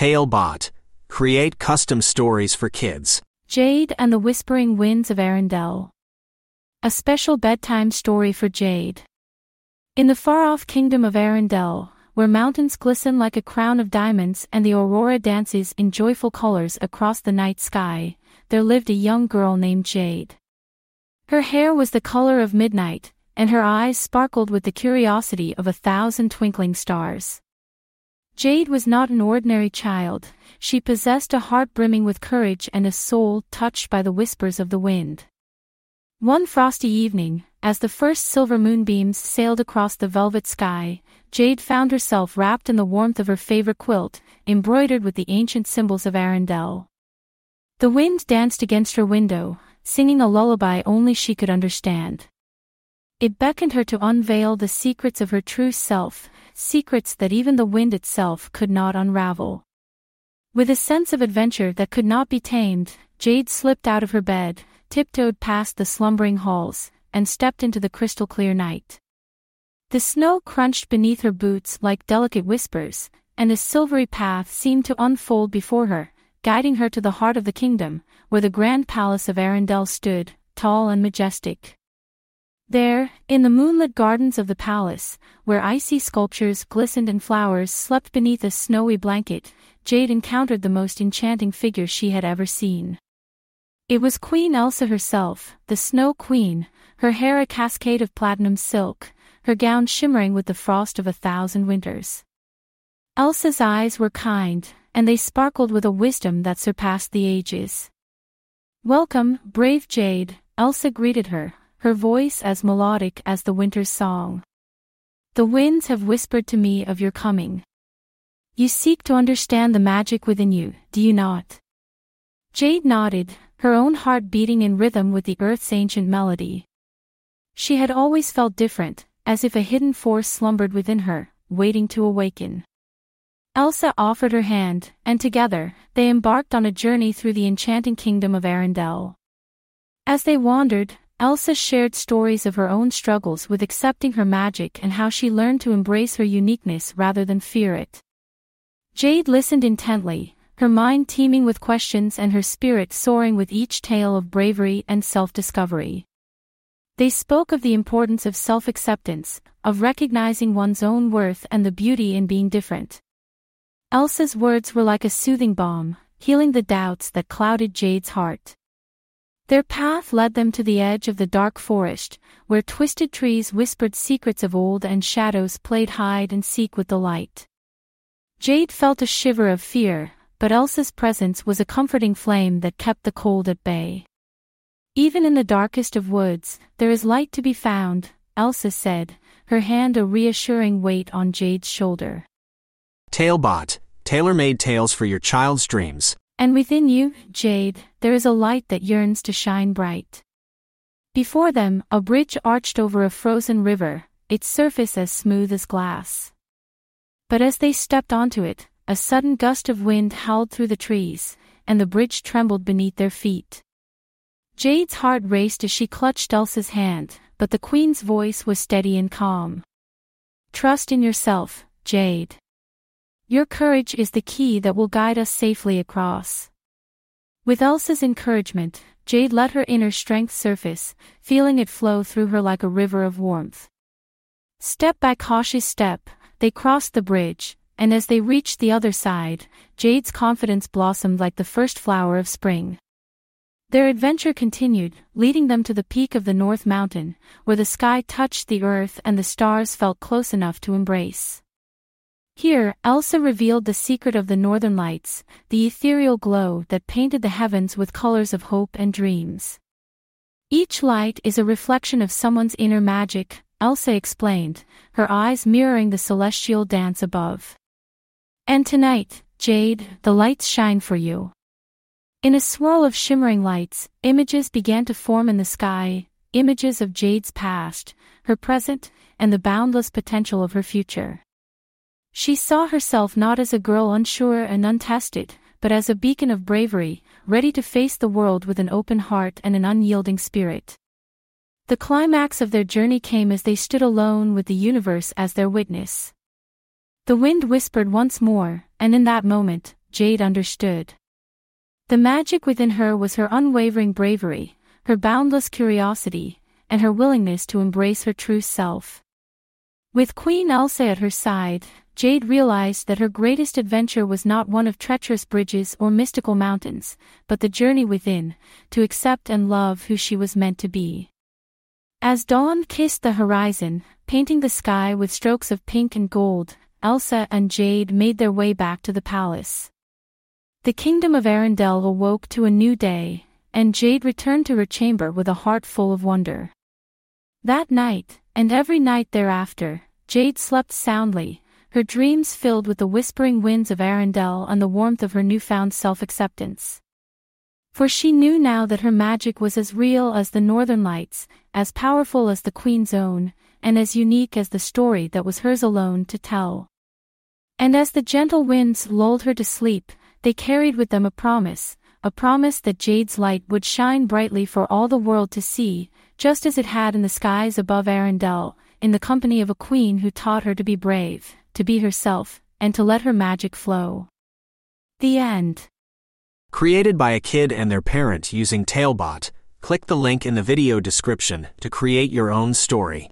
Talebot. Create custom stories for kids. Jade and the Whispering Winds of Arendelle. A special bedtime story for Jade. In the far-off kingdom of Arendelle, where mountains glisten like a crown of diamonds and the aurora dances in joyful colors across the night sky, there lived a young girl named Jade. Her hair was the color of midnight, and her eyes sparkled with the curiosity of a thousand twinkling stars. Jade was not an ordinary child, she possessed a heart brimming with courage and a soul touched by the whispers of the wind. One frosty evening, as the first silver moonbeams sailed across the velvet sky, Jade found herself wrapped in the warmth of her favorite quilt, embroidered with the ancient symbols of Arendelle. The wind danced against her window, singing a lullaby only she could understand. It beckoned her to unveil the secrets of her true self, secrets that even the wind itself could not unravel. With a sense of adventure that could not be tamed, Jade slipped out of her bed, tiptoed past the slumbering halls, and stepped into the crystal clear night. The snow crunched beneath her boots like delicate whispers, and a silvery path seemed to unfold before her, guiding her to the heart of the kingdom, where the grand palace of Arendelle stood, tall and majestic. There, in the moonlit gardens of the palace, where icy sculptures glistened and flowers slept beneath a snowy blanket, Jade encountered the most enchanting figure she had ever seen. It was Queen Elsa herself, the Snow Queen, her hair a cascade of platinum silk, her gown shimmering with the frost of a thousand winters. Elsa's eyes were kind, and they sparkled with a wisdom that surpassed the ages. Welcome, brave Jade, Elsa greeted her, her voice as melodic as the winter's song. The winds have whispered to me of your coming. You seek to understand the magic within you, do you not? Jade nodded, her own heart beating in rhythm with the earth's ancient melody. She had always felt different, as if a hidden force slumbered within her, waiting to awaken. Elsa offered her hand, and together, they embarked on a journey through the enchanting kingdom of Arendelle. As they wandered, Elsa shared stories of her own struggles with accepting her magic and how she learned to embrace her uniqueness rather than fear it. Jade listened intently, her mind teeming with questions and her spirit soaring with each tale of bravery and self-discovery. They spoke of the importance of self-acceptance, of recognizing one's own worth and the beauty in being different. Elsa's words were like a soothing balm, healing the doubts that clouded Jade's heart. Their path led them to the edge of the dark forest, where twisted trees whispered secrets of old and shadows played hide and seek with the light. Jade felt a shiver of fear, but Elsa's presence was a comforting flame that kept the cold at bay. Even in the darkest of woods, there is light to be found, Elsa said, her hand a reassuring weight on Jade's shoulder. Talebot, tailor-made tales for your child's dreams. And within you, Jade, there is a light that yearns to shine bright. Before them, a bridge arched over a frozen river, its surface as smooth as glass. But as they stepped onto it, a sudden gust of wind howled through the trees, and the bridge trembled beneath their feet. Jade's heart raced as she clutched Elsa's hand, but the queen's voice was steady and calm. Trust in yourself, Jade. Your courage is the key that will guide us safely across. With Elsa's encouragement, Jade let her inner strength surface, feeling it flow through her like a river of warmth. Step by cautious step, they crossed the bridge, and as they reached the other side, Jade's confidence blossomed like the first flower of spring. Their adventure continued, leading them to the peak of the North Mountain, where the sky touched the earth and the stars felt close enough to embrace. Here, Elsa revealed the secret of the northern lights, the ethereal glow that painted the heavens with colors of hope and dreams. Each light is a reflection of someone's inner magic, Elsa explained, her eyes mirroring the celestial dance above. And tonight, Jade, the lights shine for you. In a swirl of shimmering lights, images began to form in the sky, images of Jade's past, her present, and the boundless potential of her future. She saw herself not as a girl unsure and untested, but as a beacon of bravery, ready to face the world with an open heart and an unyielding spirit. The climax of their journey came as they stood alone with the universe as their witness. The wind whispered once more, and in that moment, Jade understood. The magic within her was her unwavering bravery, her boundless curiosity, and her willingness to embrace her true self. With Queen Elsa at her side, Jade realized that her greatest adventure was not one of treacherous bridges or mystical mountains, but the journey within, to accept and love who she was meant to be. As dawn kissed the horizon, painting the sky with strokes of pink and gold, Elsa and Jade made their way back to the palace. The kingdom of Arendelle awoke to a new day, and Jade returned to her chamber with a heart full of wonder. That night, and every night thereafter, Jade slept soundly, her dreams filled with the whispering winds of Arendelle and the warmth of her newfound self-acceptance. For she knew now that her magic was as real as the northern lights, as powerful as the queen's own, and as unique as the story that was hers alone to tell. And as the gentle winds lulled her to sleep, they carried with them a promise, a promise that Jade's light would shine brightly for all the world to see, just as it had in the skies above Arendelle, in the company of a queen who taught her to be brave, to be herself, and to let her magic flow. The end. Created by a kid and their parent using Talebot, click the link in the video description to create your own story.